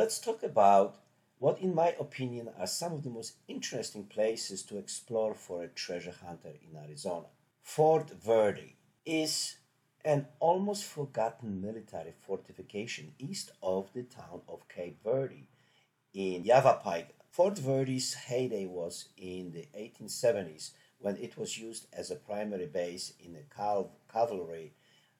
Let's talk about what, in my opinion, are some of the most interesting places to explore for a treasure hunter in Arizona. Fort Verde is an almost forgotten military fortification east of the town of Camp Verde in Yavapai. Fort Verde's heyday was in the 1870s when it was used as a primary base in the cal- cavalry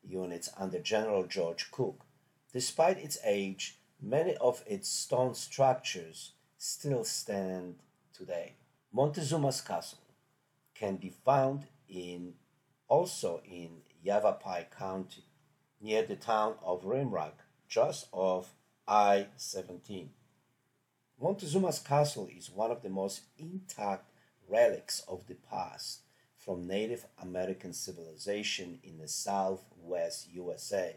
units under General George Crook. Despite its age, many of its stone structures still stand today. Montezuma's castle can be found in also in Yavapai County, near the town of Rimrock, just off I 17. Montezuma's castle is one of the most intact relics of the past from Native American civilization in the southwest USA.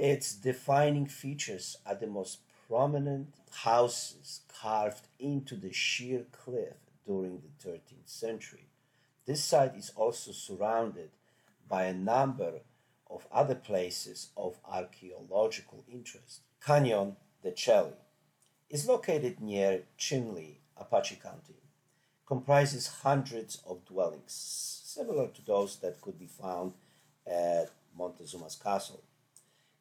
Its defining features are the most prominent houses carved into the sheer cliff during the 13th century. This site is also surrounded by a number of other places of archaeological interest. Canyon de Chelly is located near Chinle, Apache County. Comprises hundreds of dwellings, similar to those that could be found at Montezuma's castle.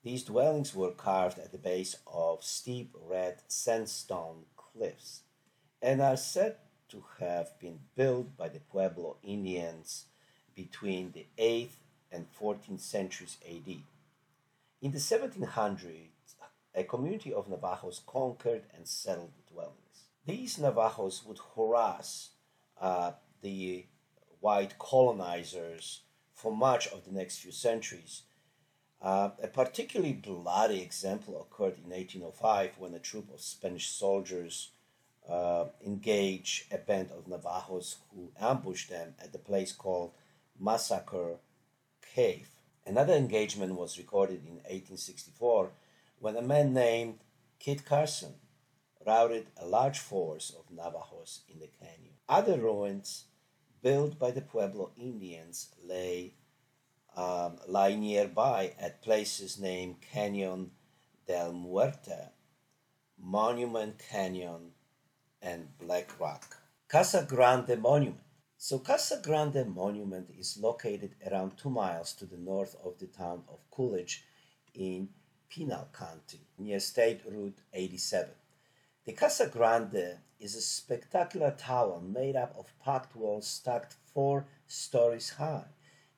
These dwellings were carved at the base of steep red sandstone cliffs and are said to have been built by the Pueblo Indians between the 8th and 14th centuries AD. In the 1700s, a community of Navajos conquered and settled the dwellings. These Navajos would harass uh, the white colonizers for much of the next few centuries. Uh, a particularly bloody example occurred in 1805 when a troop of Spanish soldiers uh, engaged a band of Navajos who ambushed them at the place called Massacre Cave. Another engagement was recorded in 1864 when a man named Kit Carson routed a large force of Navajos in the canyon. Other ruins built by the Pueblo Indians lay um, lie nearby at places named Canyon del Muerte, Monument Canyon, and Black Rock. Casa Grande Monument. So Casa Grande Monument is located around two miles to the north of the town of Coolidge in Pinal County, near State Route 87. The Casa Grande is a spectacular tower made up of packed walls stacked four stories high.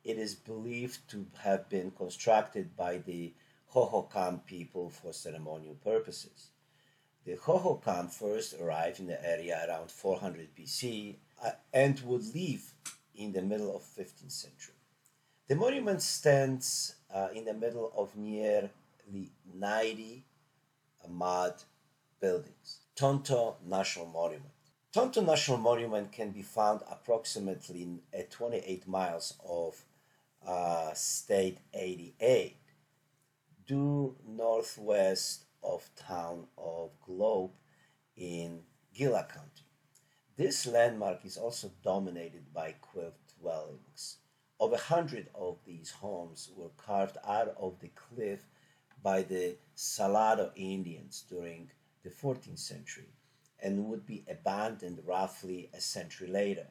It is believed to have been constructed by the Hohokam people for ceremonial purposes. The Hohokam first arrived in the area around 400 BC uh, and would leave in the middle of 15th century. The monument stands uh, in the middle of nearly 90 mud buildings. Tonto National Monument. Tonto National Monument can be found approximately at 28 miles of uh, State 88, due northwest of town of Globe in Gila County. This landmark is also dominated by cliff dwellings. Over a hundred of these homes were carved out of the cliff by the Salado Indians during the 14th century and would be abandoned roughly a century later.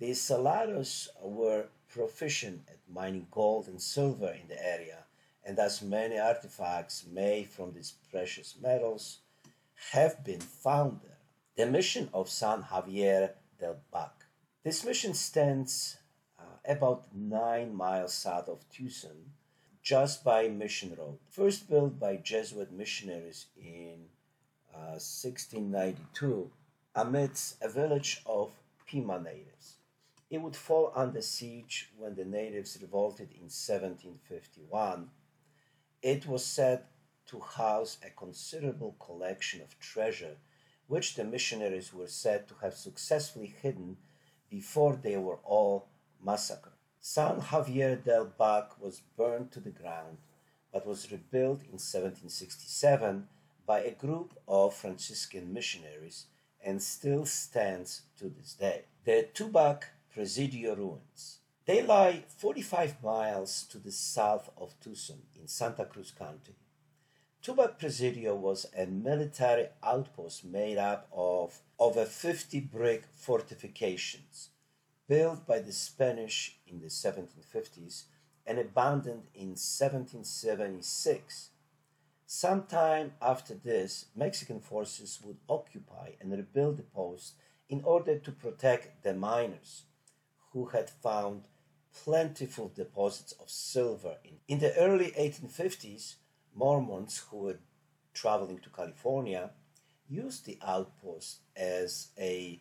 The Salados were proficient at mining gold and silver in the area, and thus many artifacts made from these precious metals have been found there. The mission of San Xavier del Bac. This mission stands uh, about nine miles south of Tucson, just by Mission Road. First built by Jesuit missionaries in 1692 amidst a village of Pima natives. It would fall under siege when the natives revolted in 1751. It was said to house a considerable collection of treasure, which the missionaries were said to have successfully hidden before they were all massacred. San Xavier del Bac was burned to the ground, but was rebuilt in 1767 by a group of Franciscan missionaries and still stands to this day. The Tubac Presidio ruins. They lie 45 miles to the south of Tucson in Santa Cruz County. Tubac Presidio was a military outpost made up of over 50 brick fortifications built by the Spanish in the 1750s and abandoned in 1776. Sometime after this, Mexican forces would occupy and rebuild the post in order to protect the miners who had found plentiful deposits of silver. In, the early 1850s, Mormons who were traveling to California used the outpost as a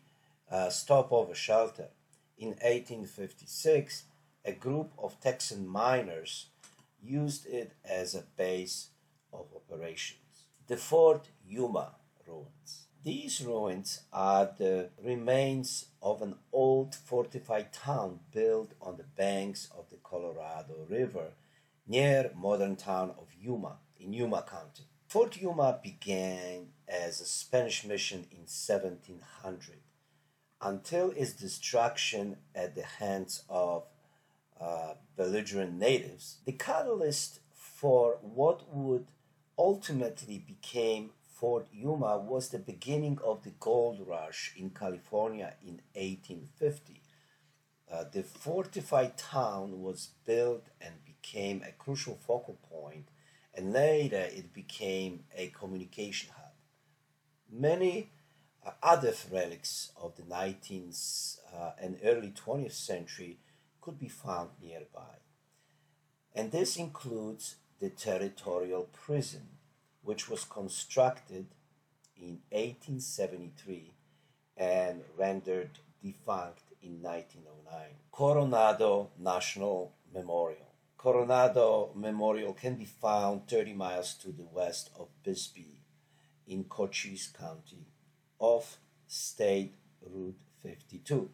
uh, stopover shelter. In 1856, a group of Texan miners used it as a base of operations. The Fort Yuma ruins. These ruins are the remains of an old fortified town built on the banks of the Colorado River near modern town of Yuma in Yuma County. Fort Yuma began as a Spanish mission in 1700 until its destruction at the hands of uh, belligerent natives. The catalyst for what would ultimately became Fort Yuma was the beginning of the gold rush in California in 1850. Uh, the fortified town was built and became a crucial focal point, and later it became a communication hub. Many uh, other relics of the 19th uh, and early 20th century could be found nearby. And this includes the territorial prison which was constructed in 1873 and rendered defunct in 1909. Coronado National Memorial. Coronado Memorial can be found 30 miles to the west of Bisbee in Cochise County off State Route 52.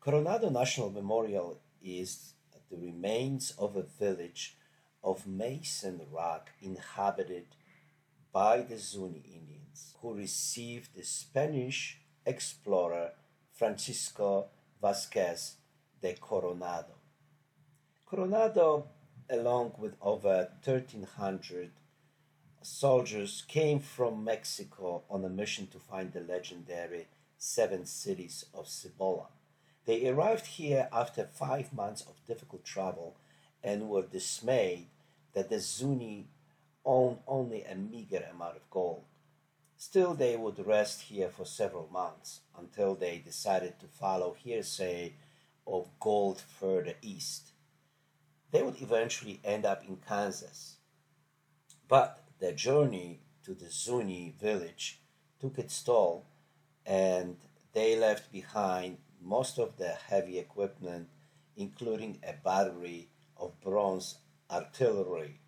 Coronado National Memorial is the remains of a village of mason rock inhabited by the Zuni Indians, who received the Spanish explorer Francisco Vasquez de Coronado. Coronado, along with over 1,300 soldiers, came from Mexico on a mission to find the legendary seven cities of Cibola. They arrived here after five months of difficult travel and were dismayed that the Zuni owned only a meager amount of gold. Still, they would rest here for several months until they decided to follow hearsay of gold further east. They would eventually end up in Kansas. But their journey to the Zuni village took its toll, and they left behind most of their heavy equipment, including a battery of bronze artillery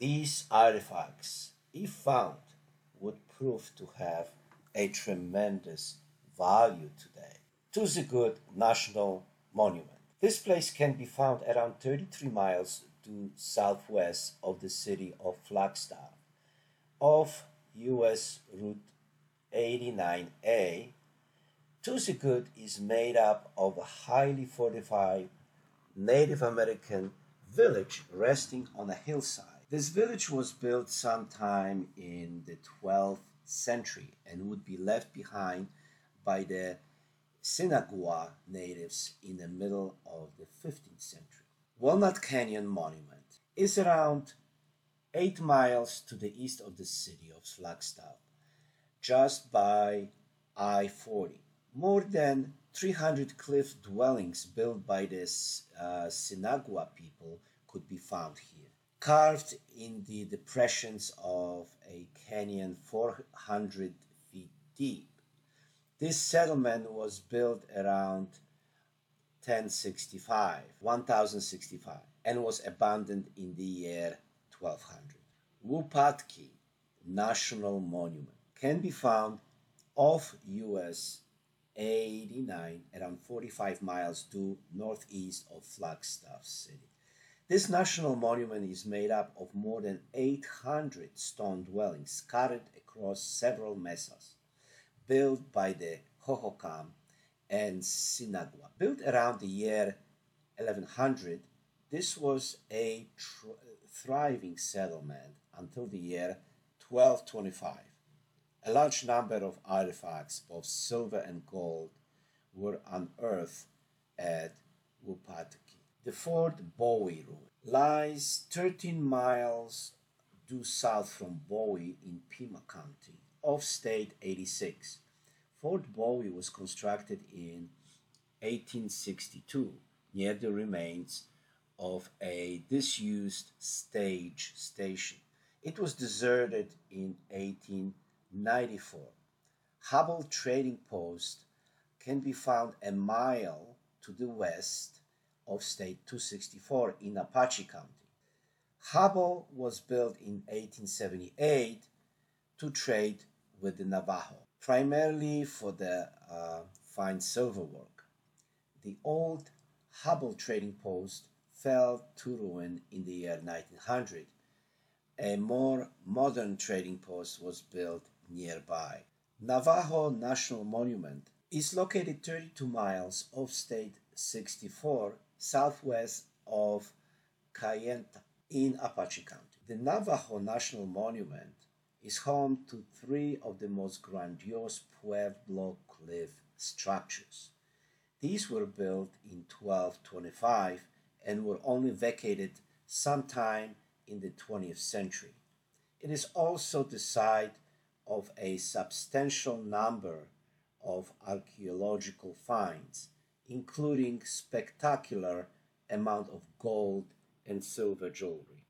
these artifacts, if found, would prove to have a tremendous value today. Tuzigoot National Monument. This place can be found around 33 miles to southwest of the city of Flagstaff, off US Route 89A. Tuzigoot is made up of a highly fortified Native American village resting on a hillside. This village was built sometime in the 12th century and would be left behind by the Sinagua natives in the middle of the 15th century. Walnut Canyon Monument is around 8 miles to the east of the city of Flagstaff, just by I 40. More than 300 cliff dwellings built by the uh, Sinagua people could be found here carved in the depressions of a canyon 400 feet deep. This settlement was built around 1065, 1065, and was abandoned in the year 1200. Wupatki National Monument can be found off US 89 around 45 miles due northeast of Flagstaff City. This national monument is made up of more than 800 stone dwellings scattered across several mesas, built by the Hohokam and Sinagua. Built around the year 1100, this was a tr- thriving settlement until the year 1225. A large number of artifacts, both silver and gold, were unearthed at Wupatki. The Fort Bowie ruin lies 13 miles due south from Bowie in Pima County off State 86. Fort Bowie was constructed in 1862 near the remains of a disused stage station. It was deserted in 1894. Hubbell Trading Post can be found a mile to the west of State 264 in Apache County. Hubbell was built in 1878 to trade with the Navajo, primarily for the uh, fine silver work. The old Hubbell trading post fell to ruin in the year 1900. A more modern trading post was built nearby. Navajo National Monument is located 32 miles off State 64 southwest of Kayenta in Apache County. The Navajo National Monument is home to three of the most grandiose Pueblo cliff structures. These were built in 1225 and were only vacated sometime in the 20th century. It is also the site of a substantial number of archaeological finds, including spectacular amount of gold and silver jewelry.